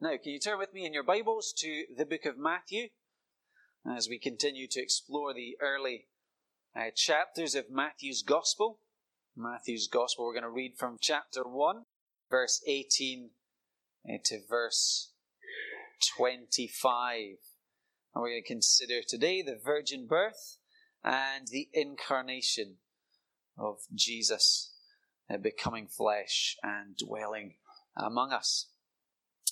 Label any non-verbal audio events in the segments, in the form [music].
Now, can you turn with me in your Bibles to the book of Matthew as we continue to explore the early uh, chapters of Matthew's Gospel? Matthew's Gospel, we're going to read from chapter 1, verse 18 uh, to verse 25. And we're going to consider today the virgin birth and the incarnation of Jesus uh, becoming flesh and dwelling among us.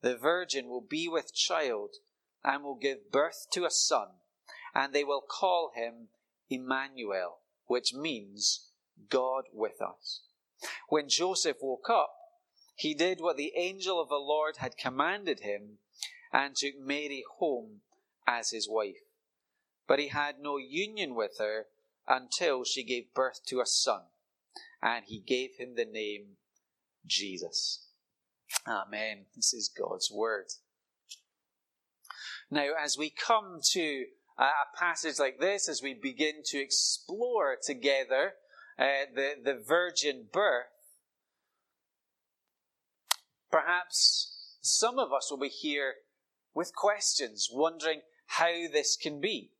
The virgin will be with child and will give birth to a son, and they will call him Emmanuel, which means God with us. When Joseph woke up, he did what the angel of the Lord had commanded him and took Mary home as his wife. But he had no union with her until she gave birth to a son and he gave him the name Jesus. Amen. This is God's word. Now, as we come to a passage like this, as we begin to explore together uh, the, the virgin birth, perhaps some of us will be here with questions, wondering how this can be.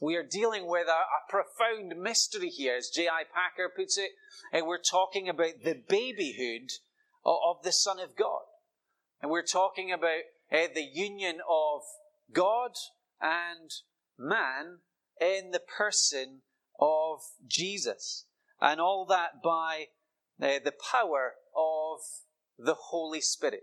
We are dealing with a, a profound mystery here, as J.I. Packer puts it. And we're talking about the babyhood of, the Son of God. And we're talking about uh, the union of God and man in the person of Jesus. And all that by uh, the power of the Holy Spirit.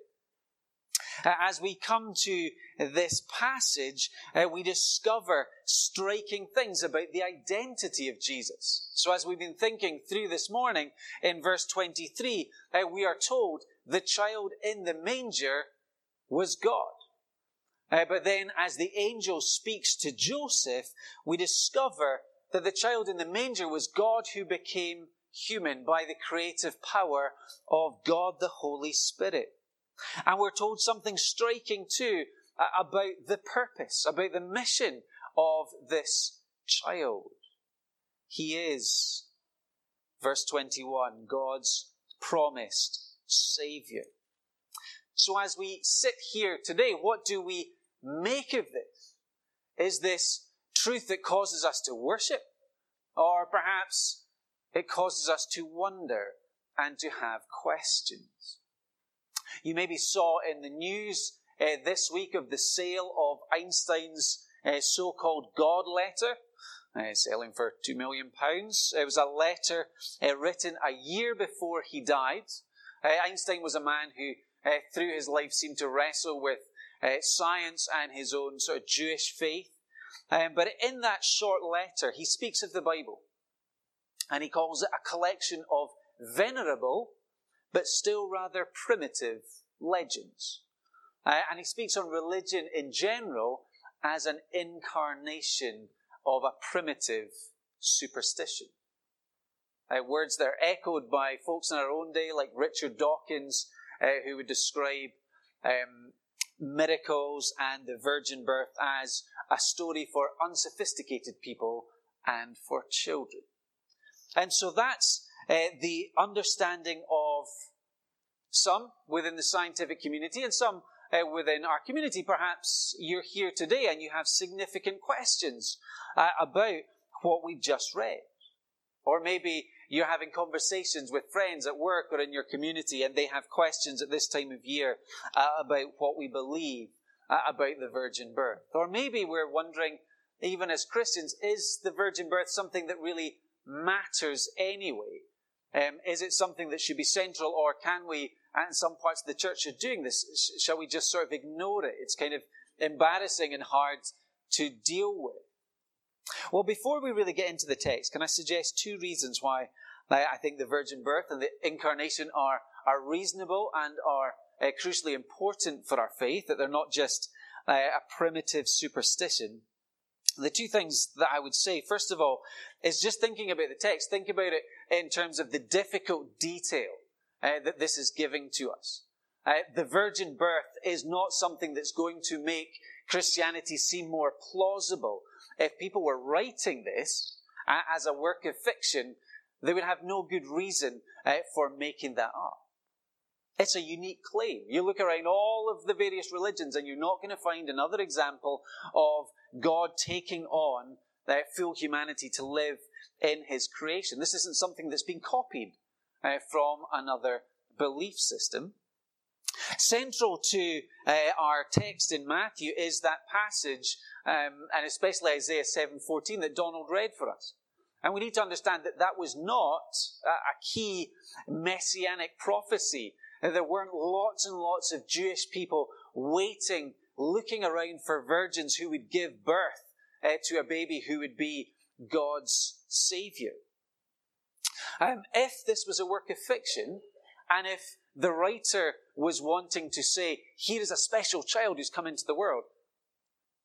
Uh, as we come to this passage, uh, we discover striking things about the identity of Jesus. So, as we've been thinking through this morning, in verse 23, uh, we are told the child in the manger was God. Uh, but then, as the angel speaks to Joseph, we discover that the child in the manger was God who became human by the creative power of God the Holy Spirit. And we're told something striking too uh, about the purpose, about the mission of this child. He is, verse 21, God's promised Savior. So as we sit here today, what do we make of this? Is this truth that causes us to worship? Or perhaps it causes us to wonder and to have questions? You maybe saw in the news uh, this week of the sale of Einstein's uh, so called God letter, uh, selling for £2 million. It was a letter written a year before he died. Einstein was a man who, through his life, seemed to wrestle with science and his own sort of Jewish faith. Um, but in that short letter, he speaks of the Bible. And he calls it a collection of venerable but still rather primitive legends. Uh, and he speaks on religion in general as an incarnation of a primitive superstition. Uh, words that are echoed by folks in our own day, like Richard Dawkins, uh, who would describe um, miracles and the virgin birth as a story for unsophisticated people and for children. And so that's uh, the understanding of some within the scientific community and some uh, within our community. Perhaps you're here today and you have significant questions uh, about what we've just read. Or maybe you're having conversations with friends at work or in your community and they have questions at this time of year uh, about what we believe uh, about the virgin birth. Or maybe we're wondering, even as Christians, is the virgin birth something that really matters anyway? Um, is it something that should be central, or can we, and some parts of the church are doing this, shall we just sort of ignore it? It's kind of embarrassing and hard to deal with. Well, before we really get into the text, can I suggest two reasons why I think the virgin birth and the incarnation are, are reasonable and are uh, crucially important for our faith, that they're not just uh, a primitive superstition. The two things that I would say, first of all, is just thinking about the text. Think about it in terms of the difficult detail uh, that this is giving to us. Uh, the virgin birth is not something that's going to make Christianity seem more plausible. If people were writing this uh, as a work of fiction, they would have no good reason uh, for making that up. It's a unique claim. You look around all of the various religions and you're not going to find another example of God taking on uh, full humanity to live in his creation. This isn't something that's been copied uh, from another belief system. Central to uh, our text in Matthew is that passage, um, and especially Isaiah 7:14 that Donald read for us. And we need to understand that that was not a key messianic prophecy. There weren't lots and lots of Jewish people waiting, looking around for virgins who would give birth uh, to a baby who would be God's Savior. Um, if this was a work of fiction, and if the writer was wanting to say, here is a special child who's come into the world,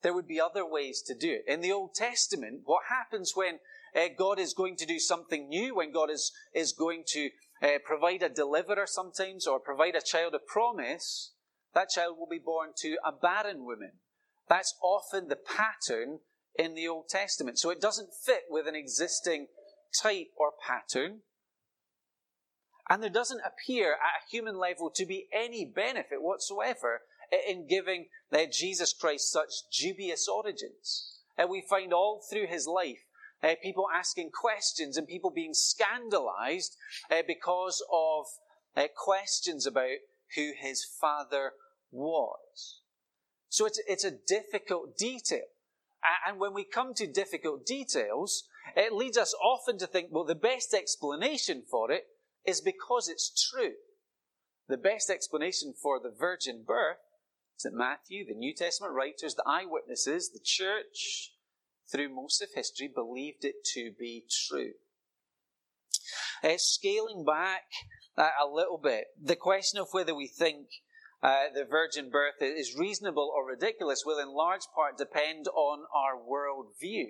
there would be other ways to do it. In the Old Testament, what happens when uh, God is going to do something new, when God is, is going to uh, provide a deliverer sometimes or provide a child of promise, that child will be born to a barren woman. That's often the pattern in the Old Testament. So it doesn't fit with an existing type or pattern. And there doesn't appear at a human level to be any benefit whatsoever in giving uh, Jesus Christ such dubious origins. And we find all through his life uh, people asking questions and people being scandalized uh, because of uh, questions about who his father was. So it's, it's a difficult detail. And when we come to difficult details, it leads us often to think, well, the best explanation for it is because it's true. The best explanation for the virgin birth is that Matthew, the New Testament writers, the eyewitnesses, the church, through most of history, believed it to be true. Uh, scaling back uh, a little bit, the question of whether we think uh, the virgin birth is reasonable or ridiculous will in large part depend on our worldview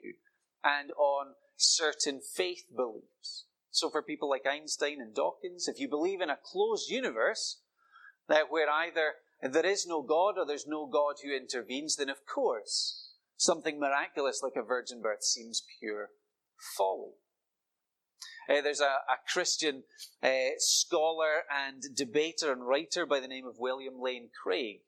and on certain faith beliefs. So for people like Einstein and Dawkins, if you believe in a closed universe, that where either there is no God or there's no God who intervenes, then of course something miraculous like a virgin birth seems pure folly. Uh, there's a, a Christian uh, scholar and debater and writer by the name of William Lane Craig.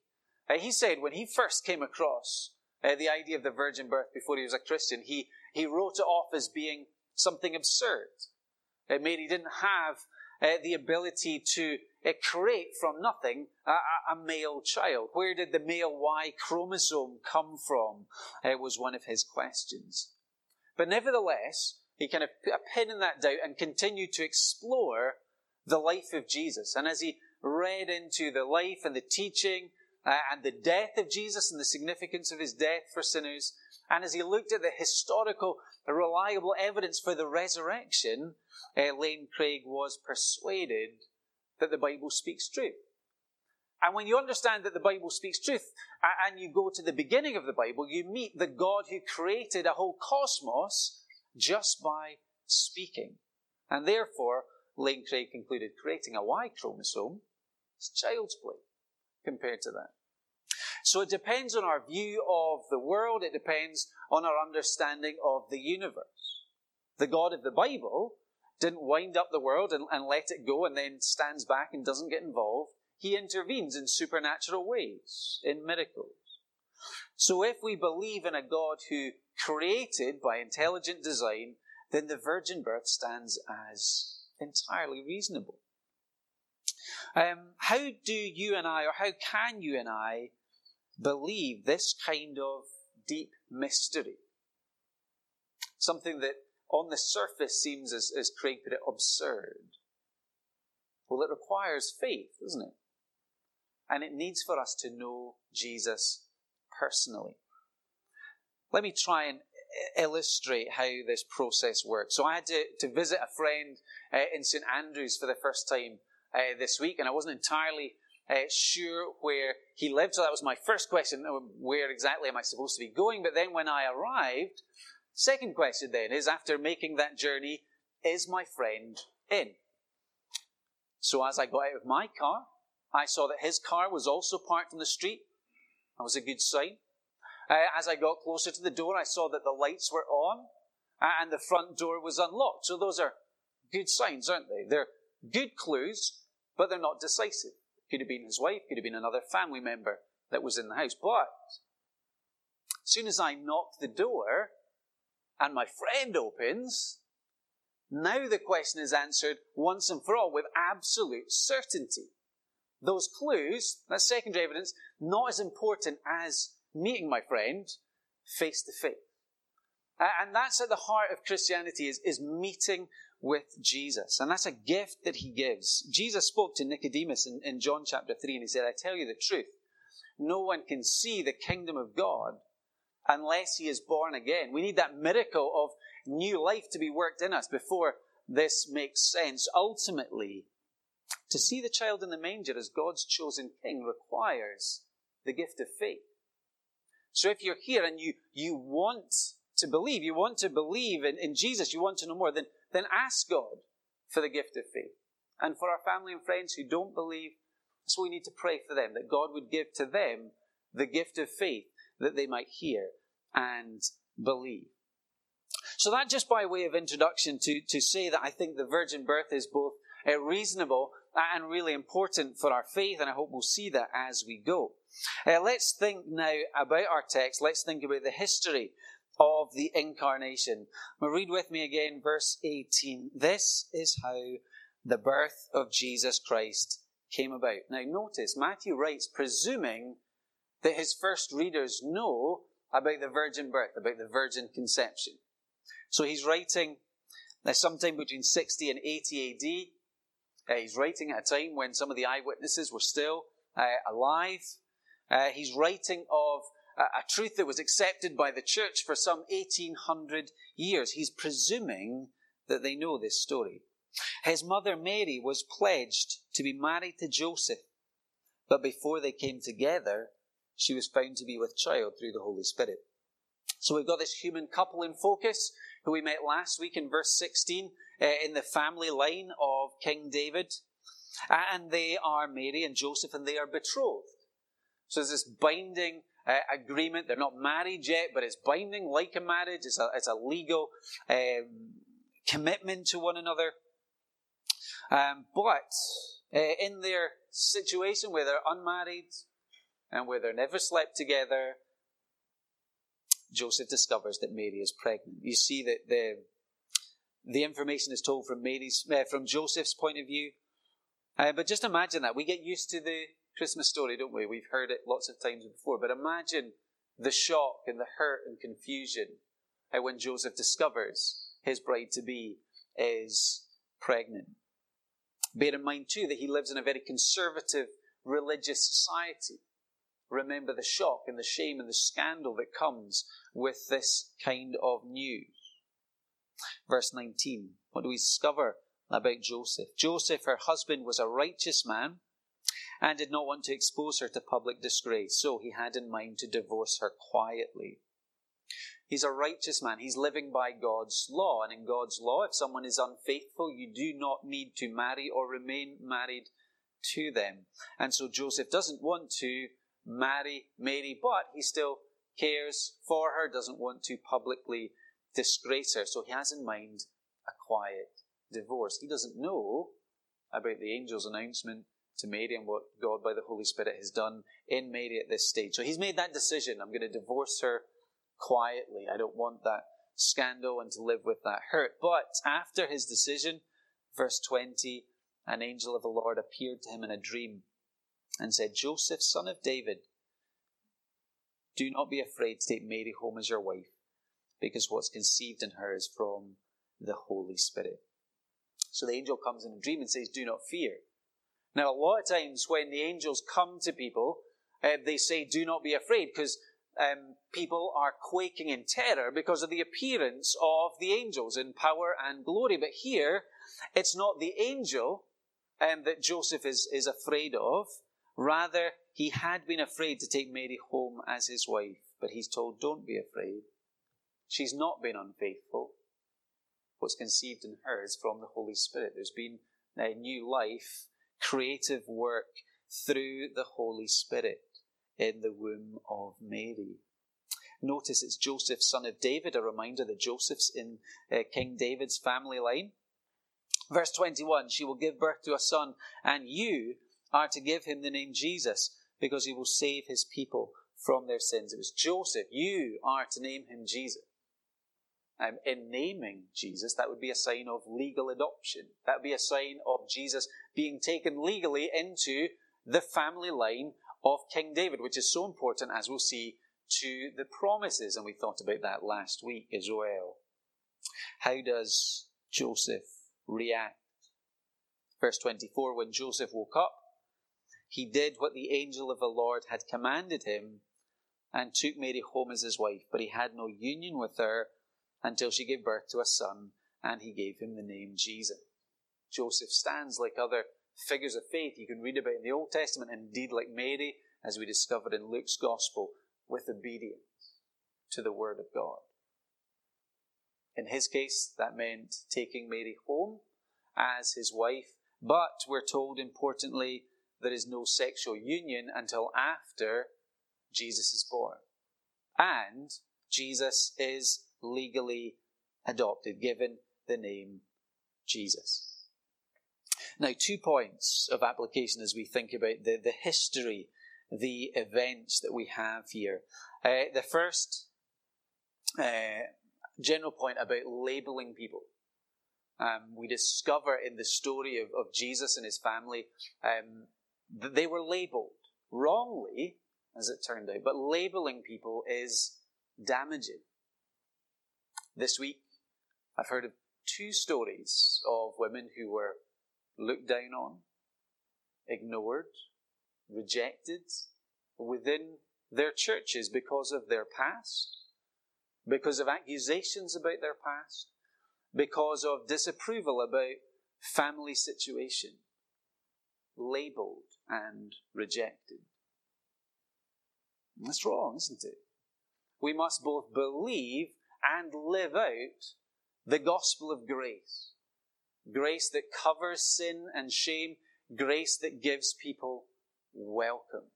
Uh, he said when he first came across uh, the idea of the virgin birth before he was a Christian, he, he wrote it off as being something absurd. It made he didn't have uh, the ability to uh, create from nothing a, a, male child. Where did the male Y chromosome come from? Was one of his questions. But nevertheless, he kind of put a pin in that doubt and continued to explore the life of Jesus. And as he read into the life and the teaching uh, and the death of Jesus and the significance of his death for sinners, and as he looked at the historical, reliable evidence for the resurrection, uh, Lane Craig was persuaded that the Bible speaks truth. And when you understand that the Bible speaks truth, and you go to the beginning of the Bible, you meet the God who created a whole cosmos just by speaking. And therefore, Lane Craig concluded creating a Y chromosome is child's play compared to that. So it depends on our view of the world, it depends on our understanding of the universe. The God of the Bible didn't wind up the world and, and let it go and then stands back and doesn't get involved. He intervenes in supernatural ways, in miracles. So if we believe in a God who created by intelligent design, then the virgin birth stands as entirely reasonable. Um, how do you and I, or how can you and I, believe this kind of deep mystery. Something that on the surface seems, as, as Craig put it, absurd. Well, it requires faith, doesn't it? And it needs for us to know Jesus personally. Let me try and illustrate how this process works. So I had to, to visit a friend uh, in St Andrews for the first time uh, this week, and I wasn't entirely uh, sure where he lived. So that was my first question: where exactly am I supposed to be going? But then when I arrived, second question then is: after making that journey, is my friend in? So as I got out of my car, I saw that his car was also parked on the street. That was a good sign. Uh, as I got closer to the door, I saw that the lights were on uh, and the front door was unlocked. So those are good signs, aren't they? They're good clues, but they're not decisive. Could have been his wife, could have been another family member that was in the house. But as soon as I knock the door and my friend opens, now the question is answered once and for all with absolute certainty. Those clues, that secondary evidence, not as important as meeting my friend face to face. And that's at the heart of Christianity is, is meeting with Jesus. And that's a gift that he gives. Jesus spoke to Nicodemus in, in John chapter 3 and he said, I tell you the truth. No one can see the kingdom of God unless he is born again. We need that miracle of new life to be worked in us before this makes sense. Ultimately, to see the child in the manger as God's chosen king requires the gift of faith. So if you're here and you, you want to believe, you want to believe in, in Jesus, you want to know more, then, then ask God for the gift of faith. And for our family and friends who don't believe, that's what we need to pray for them, that God would give to them the gift of faith that they might hear and believe. So that just by way of introduction to, to say that I think the virgin birth is both uh, reasonable and really important for our faith, and I hope we'll see that as we go. Uh, let's think now about our text. Let's think about the history of the incarnation. Now read with me again, verse 18. This is how the birth of Jesus Christ came about. Now notice, Matthew writes presuming that his first readers know about the virgin birth, about the virgin conception. So he's writing uh, sometime between 60 and 80 AD. Uh, he's writing at a time when some of the eyewitnesses were still uh, alive. Uh, he's writing of a, a truth that was accepted by the church for some 1800 years. He's presuming that they know this story. His mother Mary was pledged to be married to Joseph, but before they came together, she was found to be with child through the Holy Spirit. So we've got this human couple in focus who we met last week in verse 16 uh, in the family line of King David. And they are Mary and Joseph and they are betrothed. So there's this binding uh, agreement. They're not married yet, but it's binding like a marriage. It's a, it's a legal um, commitment to one another. Um, but uh, in their situation where they're unmarried and where they're never slept together, Joseph discovers that Mary is pregnant. You see that the the information is told from Mary's uh, from Joseph's point of view. Uh, but just imagine that we get used to the Christmas story, don't we? We've heard it lots of times before. But imagine the shock and the hurt and confusion uh, when Joseph discovers his bride to be is pregnant. Bear in mind too that he lives in a very conservative religious society. Remember the shock and the shame and the scandal that comes with this kind of news. Verse 19. What do we discover about Joseph? Joseph, her husband, was a righteous man and did not want to expose her to public disgrace, so he had in mind to divorce her quietly. He's a righteous man. He's living by God's law. And in God's law, if someone is unfaithful, you do not need to marry or remain married to them. And so Joseph doesn't want to marry Mary, but he still cares for her, doesn't want to publicly disgrace her. So he has in mind a quiet divorce. He doesn't know about the angel's announcement to Mary and what God by the Holy Spirit has done in Mary at this stage. So he's made that decision. I'm going to divorce her quietly. I don't want that scandal and to live with that hurt. But after his decision, verse 20, an angel of the Lord appeared to him in a dream and said, Joseph, son of David, Do not be afraid to take Mary home as your wife, because what's conceived in her is from the Holy Spirit. So the angel comes in a dream and says, Do not fear. Now, a lot of times when the angels come to people, uh, they say, Do not be afraid, because um, people are quaking in terror because of the appearance of the angels in power and glory. But here, it's not the angel um, that Joseph is, is afraid of. Rather, he had been afraid to take Mary home as his wife, but he's told, Don't be afraid. She's not been unfaithful. What's conceived in her is from the Holy Spirit. There's been a new life, creative work through the Holy Spirit in the womb of Mary. Notice it's Joseph, son of David, a reminder that Joseph's in uh, King David's family line. Verse 21 She will give birth to a son, and you are to give him the name Jesus, because he will save his people from their sins. It was Joseph, you are to name him Jesus. Um, in naming Jesus, that would be a sign of legal adoption. That would be a sign of Jesus being taken legally into the family line of King David, which is so important, as we'll see, to the promises. And we thought about that last week as well. How does Joseph react? Verse 24 When Joseph woke up, he did what the angel of the Lord had commanded him and took Mary home as his wife, but he had no union with her until she gave birth to a son, and he gave him the name Jesus. Joseph stands like other figures of faith you can read about in the Old Testament, indeed like Mary, as we discovered in Luke's Gospel, with obedience to the Word of God. In his case, that meant taking Mary home as his wife, but we're told importantly, there is no sexual union until after Jesus is born. And Jesus is legally adopted, given the name Jesus. Now, two points of application as we think about the, the history, the events that we have here. Uh, the first uh, general point about labeling people. Um, we discover in the story of, of Jesus and his family um, they were labeled wrongly, as it turned out, but labeling people is damaging. This week, I've heard of two stories of women who were looked down on, ignored, rejected within their churches because of their past, because of accusations about their past, because of disapproval about family situation, labeled and rejected. That's wrong, isn't it? We must both believe and live out the gospel of grace. Grace that covers sin and shame, grace that gives people welcome.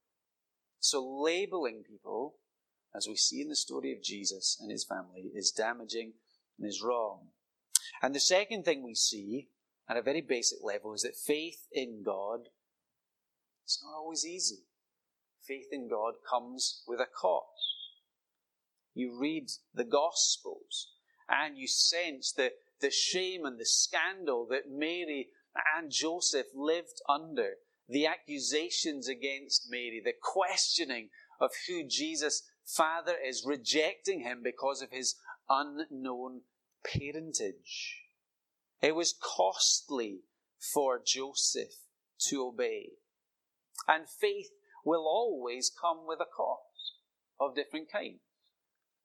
So labeling people, as we see in the story of Jesus and his family, is damaging and is wrong. And the second thing we see at a very basic level is that faith in God is not always easy. Faith in God comes with a cost. You read the Gospels and you sense the, the shame and the scandal that Mary and Joseph lived under, the accusations against Mary, the questioning of who Jesus' father is, rejecting him because of his unknown parentage. It was costly for Joseph to obey. And faith will always come with a cost of different kinds.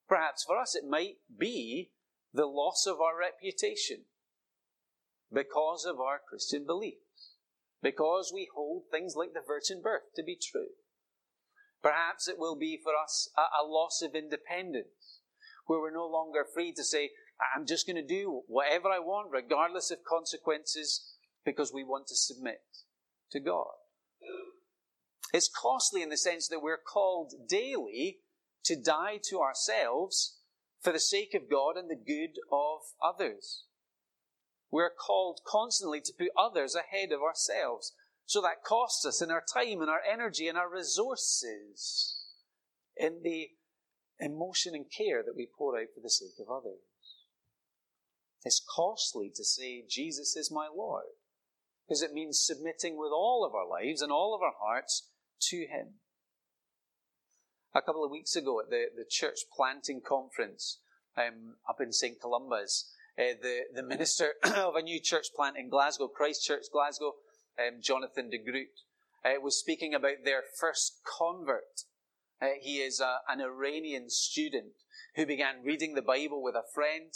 Perhaps for us it might be the loss of our reputation because of our Christian beliefs, because we hold things like the virgin birth to be true. Perhaps it will be for us a, a loss of independence, where we're no longer free to say, I'm just going to do whatever I want, regardless of consequences, because we want to submit to God. It's costly in the sense that we're called daily to die to ourselves for the sake of God and the good of others. We're called constantly to put others ahead of ourselves. So that costs us in our time and our energy and our resources in the emotion and care that we pour out for the sake of others. It's costly to say, Jesus is my Lord, because it means submitting with all of our lives and all of our hearts to Him. a couple of weeks ago at the, the church planting conference um, up in St. Columba's, uh, the, the minister [coughs] of a new church plant in Glasgow, Christchurch, Glasgow, um, Jonathan de Groot, uh, was speaking about their first convert. Uh, he is a, an Iranian student who began reading the Bible with a friend,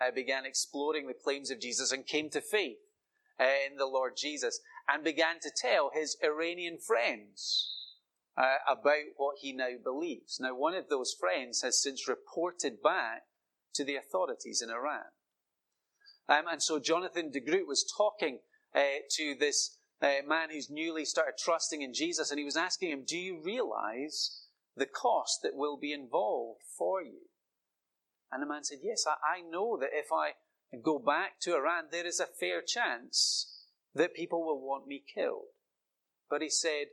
uh, began exploring the claims of Jesus, and came to faith uh, in the Lord Jesus, and began to tell his Iranian friends uh, about what he now believes. Now, one of those friends has since reported back to the authorities in Iran. Um, and so Jonathan de Groot was talking uh, to this uh, man who's newly started trusting in Jesus, and he was asking him, Do you realize the cost that will be involved for you? And the man said, Yes, I, I know that if I go back to Iran, there is a fair chance that people will want me killed. But he said,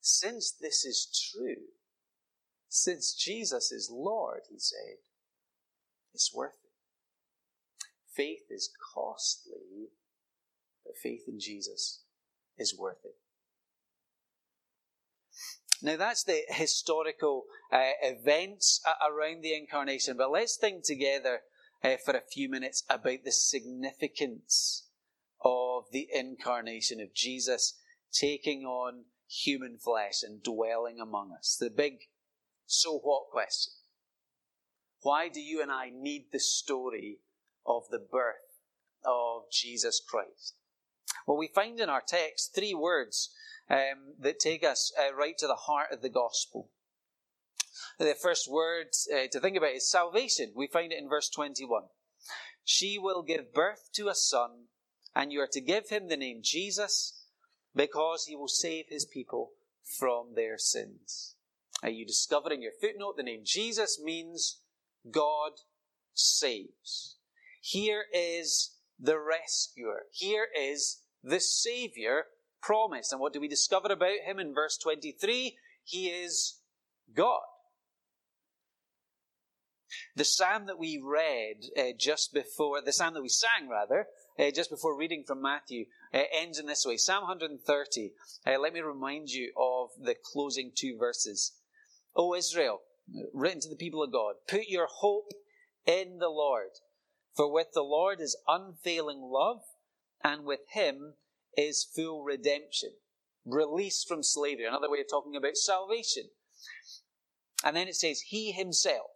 Since this is true, since Jesus is Lord, he said, it's worth it. Faith is costly, but faith in Jesus is worth it. Now, that's the historical uh, events around the incarnation, but let's think together uh, for a few minutes about the significance of the incarnation of Jesus taking on human flesh and dwelling among us. The big so what question. Why do you and I need the story of the birth of Jesus Christ? Well, we find in our text three words um, that take us uh, right to the heart of the gospel. The first word uh, to think about is salvation. We find it in verse 21. She will give birth to a son, and you are to give him the name Jesus, because he will save his people from their sins. Are you discovering your footnote? The name Jesus means God saves. Here is the rescuer. Here is the Savior promised. And what do we discover about him in verse 23? He is God. The psalm that we read uh, just before, the psalm that we sang rather, uh, just before reading from Matthew, uh, ends in this way Psalm 130. Uh, let me remind you of the closing two verses. O Israel, written to the people of God, put your hope in the Lord. For with the Lord is unfailing love, and with him is full redemption, release from slavery. Another way of talking about salvation. And then it says, He himself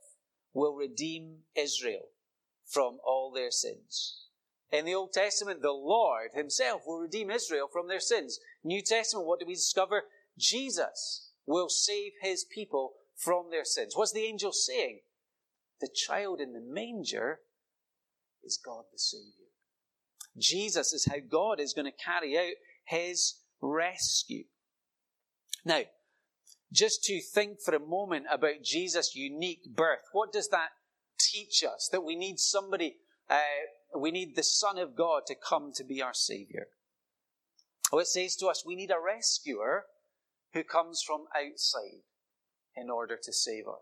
will redeem Israel from all their sins. In the Old Testament, the Lord himself will redeem Israel from their sins. New Testament, what do we discover? Jesus will save his people from their sins. What's the angel saying? The child in the manger is God the Savior. Jesus is how God is going to carry out his rescue. Now, just to think for a moment about Jesus' unique birth, what does that teach us? That we need somebody, uh, we need the Son of God to come to be our Savior. Well, it says to us, we need a rescuer who comes from outside in order to save us.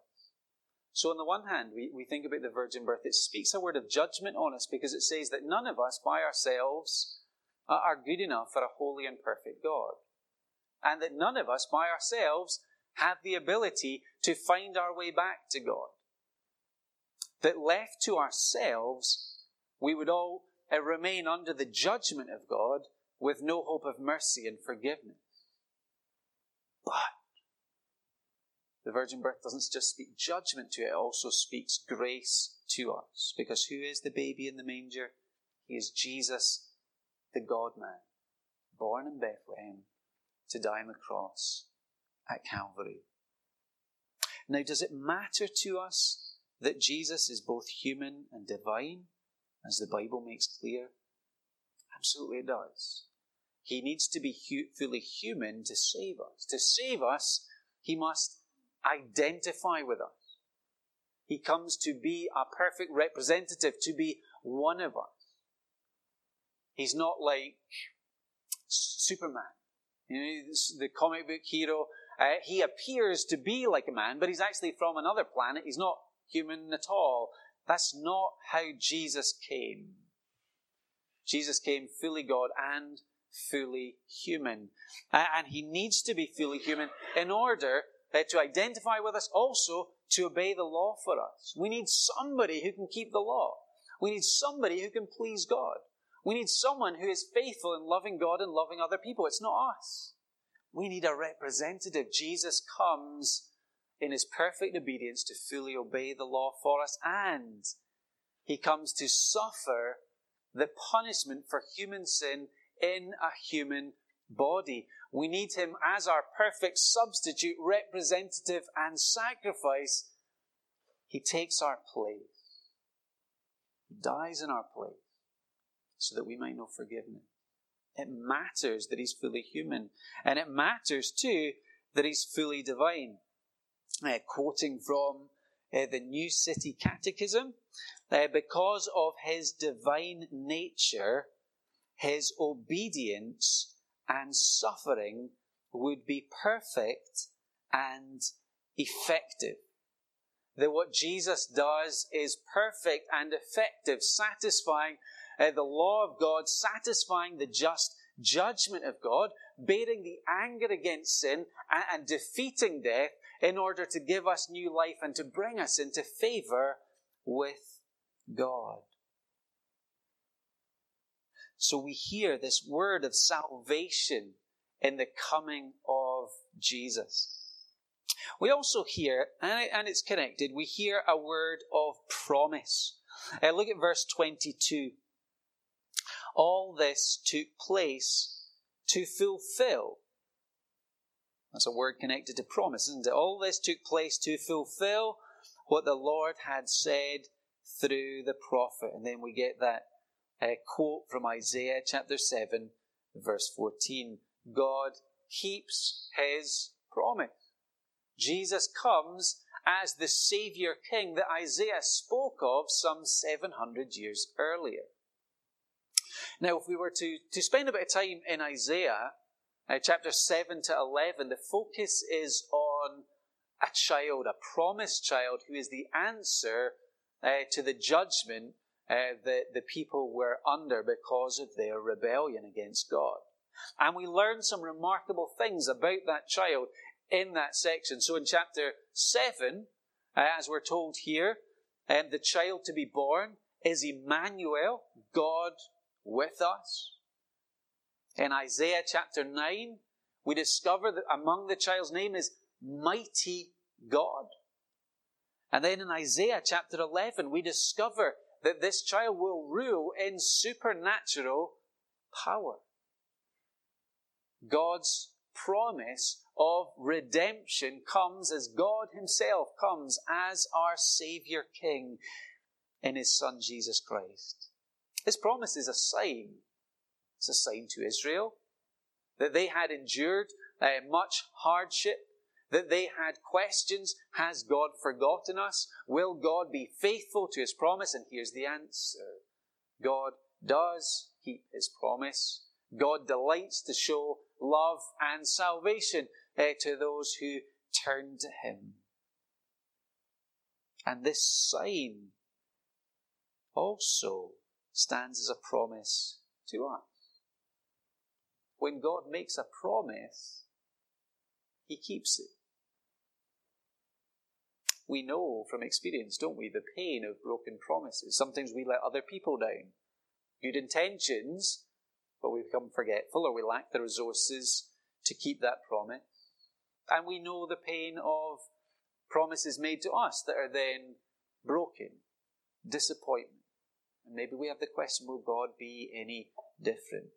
So, on the one hand, we, we think about the virgin birth. It speaks a word of judgment on us because it says that none of us by ourselves are good enough for a holy and perfect God. And that none of us by ourselves have the ability to find our way back to God. That left to ourselves, we would all uh, remain under the judgment of God with no hope of mercy and forgiveness. But the virgin birth doesn't just speak judgment to it, it also speaks grace to us. Because who is the baby in the manger? He is Jesus, the God man, born in Bethlehem to die on the cross at Calvary. Now, does it matter to us that Jesus is both human and divine, as the Bible makes clear? Absolutely it does. He needs to be hu- fully human to save us. To save us, he must identify with us. He comes to be a perfect representative, to be one of us. He's not like Superman. You know, the comic book hero. Uh, he appears to be like a man, but he's actually from another planet. He's not human at all. That's not how Jesus came. Jesus came fully God and fully human. And he needs to be fully human in order uh, to identify with us, also to obey the law for us. We need somebody who can keep the law. We need somebody who can please God. We need someone who is faithful in loving God and loving other people. It's not us. We need a representative. Jesus comes in his perfect obedience to fully obey the law for us, and he comes to suffer the punishment for human sin in a human body. We need him as our perfect substitute, representative, and sacrifice. He takes our place. He dies in our place so that we might know forgiveness. It matters that he's fully human. And it matters too that he's fully divine. Uh, quoting from uh, the New City Catechism, uh, because of his divine nature, his obedience and suffering would be perfect and effective. That what Jesus does is perfect and effective, satisfying uh, the law of God, satisfying the just judgment of God, bearing the anger against sin, and, and defeating death in order to give us new life and to bring us into favor with God. So we hear this word of salvation in the coming of Jesus. We also hear, and it's connected, we hear a word of promise. Uh, look at verse 22. All this took place to fulfill. That's a word connected to promise, isn't it? All this took place to fulfill what the Lord had said through the prophet. And then we get that uh, quote from Isaiah chapter 7, verse 14. God keeps his promise. Jesus comes as the Savior King that Isaiah spoke of some 700 years earlier. Now, if we were to, to spend a bit of time in Isaiah, uh, chapter 7 to 11, the focus is on a child, a promised child, who is the answer uh, to the judgment uh, that the people were under because of their rebellion against God. And we learn some remarkable things about that child in that section. So in chapter 7, uh, as we're told here, um, the child to be born is Emmanuel, God with us. In Isaiah chapter 9, we discover that among the child's name is Mighty God. And then in Isaiah chapter 11, we discover that this child will rule in supernatural power. God's promise of redemption comes as God Himself comes as our Savior King in His Son Jesus Christ. This promise is a sign. It's a sign to Israel that they had endured uh, much hardship, that they had questions. Has God forgotten us? Will God be faithful to his promise? And here's the answer God does keep his promise. God delights to show love and salvation uh, to those who turn to him. And this sign also stands as a promise to us. When God makes a promise, He keeps it. We know from experience, don't we, the pain of broken promises. Sometimes we let other people down. Good intentions, but we become forgetful or we lack the resources to keep that promise. And we know the pain of promises made to us that are then broken, disappointment. And maybe we have the question will God be any different?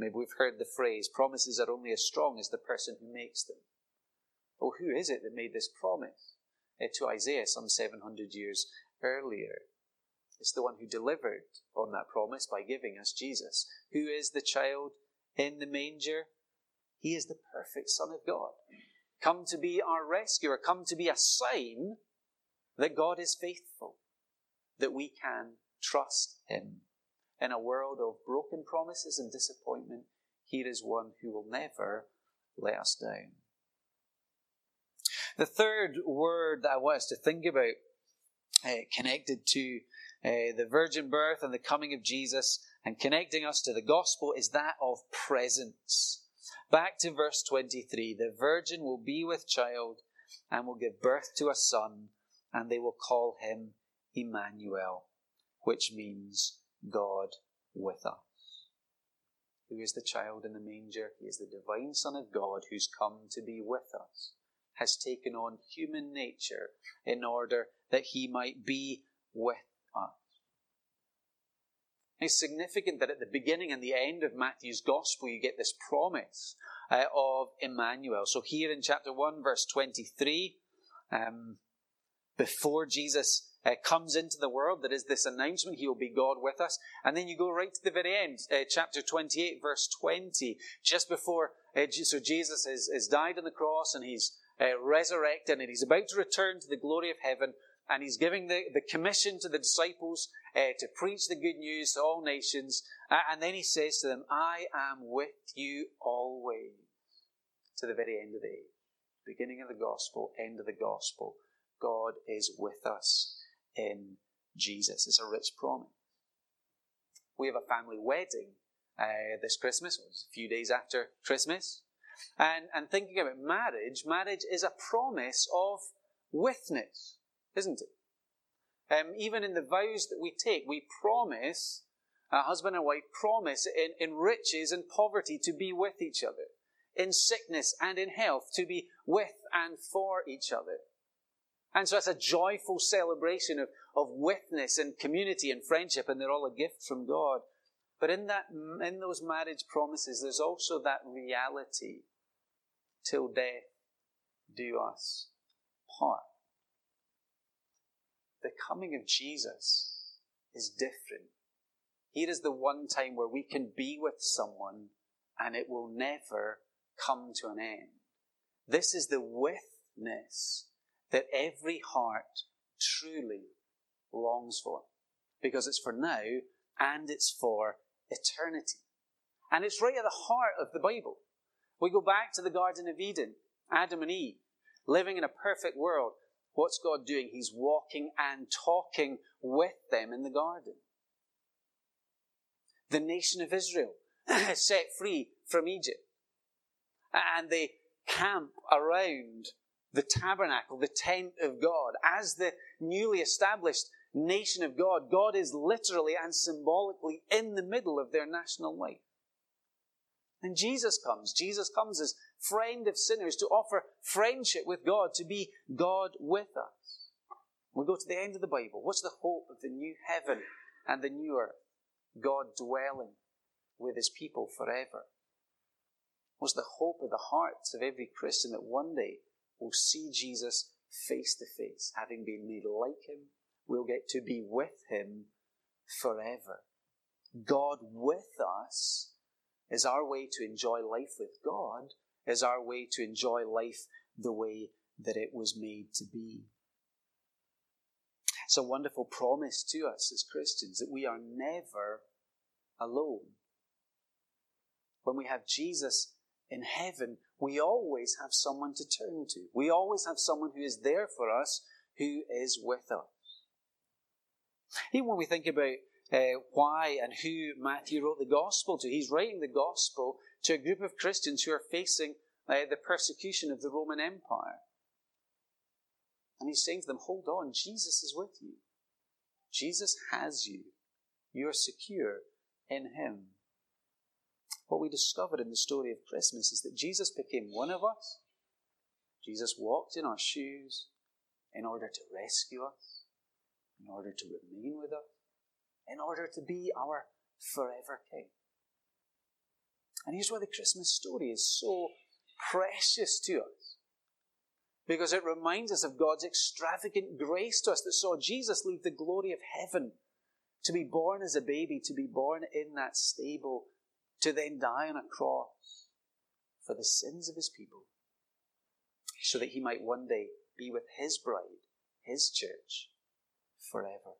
Maybe we've heard the phrase promises are only as strong as the person who makes them. Oh, who is it that made this promise uh, to Isaiah some 700 years earlier? It's the one who delivered on that promise by giving us Jesus. Who is the child in the manger? He is the perfect Son of God. Come to be our rescuer, come to be a sign that God is faithful that we can trust Him. In a world of broken promises and disappointment, here is one who will never let us down. The third word that I want us to think about, uh, connected to uh, the virgin birth and the coming of Jesus, and connecting us to the gospel, is that of presence. Back to verse 23 The virgin will be with child and will give birth to a son, and they will call him Emmanuel, which means God with us. Who is the child in the manger? He is the divine Son of God who's come to be with us, has taken on human nature in order that he might be with us. It's significant that at the beginning and the end of Matthew's Gospel, you get this promise uh, of Emmanuel. So here in chapter 1, verse 23, um, before Jesus uh, comes into the world, there is this announcement, He will be God with us. And then you go right to the very end, uh, chapter 28, verse 20, just before, uh, so Jesus has, has died on the cross and He's uh, resurrected and He's about to return to the glory of heaven and he's giving the, the commission to the disciples uh, to preach the good news to all nations. And then he says to them, I am with you always to the very end of the age. Beginning of the gospel, end of the gospel. God is with us in Jesus. It's a rich promise. We have a family wedding uh, this Christmas, was a few days after Christmas. And, and thinking about marriage, marriage is a promise of withness isn't it? Um, even in the vows that we take, we promise, a husband and wife promise in, in riches and poverty to be with each other, in sickness and in health to be with and for each other. And so it's a joyful celebration of, of withness and community and friendship, and they're all a gift from God. But in that, in those marriage promises, there's also that reality. Till death do us part the coming of Jesus is different. Here is the one time where we can be with someone and it will never come to an end. This is the withness that every heart truly longs for because it's for now and it's for eternity. And it's right at the heart of the Bible. We go back to the Garden of Eden, Adam and Eve, living in a perfect world. What's God doing? He's walking and talking with them in the garden. The nation of Israel [clears throat] set free from Egypt. And they camp around the tabernacle, the tent of God. As the newly established nation of God, God is literally and symbolically in the middle of their national life. And Jesus comes. Jesus comes as friend of sinners to offer friendship with God, to be God with us. We go to the end of the Bible. What's the hope of the new heaven and the new earth? God dwelling with his people forever. What's the hope of the hearts of every Christian that one day will see Jesus face to face, having been made like him? We'll get to be with him forever. God with us is our way to enjoy life with God, is our way to enjoy life the way that it was made to be. It's a wonderful promise to us as Christians that we are never alone. When we have Jesus in heaven, we always have someone to turn to. We always have someone who is there for us, who is with us. Even when we think about uh, why and who Matthew wrote the gospel to. He's writing the gospel to a group of Christians who are facing uh, the persecution of the Roman Empire. And he's saying to them, hold on, Jesus is with you. Jesus has you. You are secure in him. What we discovered in the story of Christmas is that Jesus became one of us. Jesus walked in our shoes in order to rescue us, in order to remain with us, in order to be our forever King. And here's why the Christmas story is so precious to us. Because it reminds us of God's extravagant grace to us that saw Jesus leave the glory of heaven to be born as a baby, to be born in that stable, to then die on a cross for the sins of his people, so that he might one day be with his bride, his church, forever.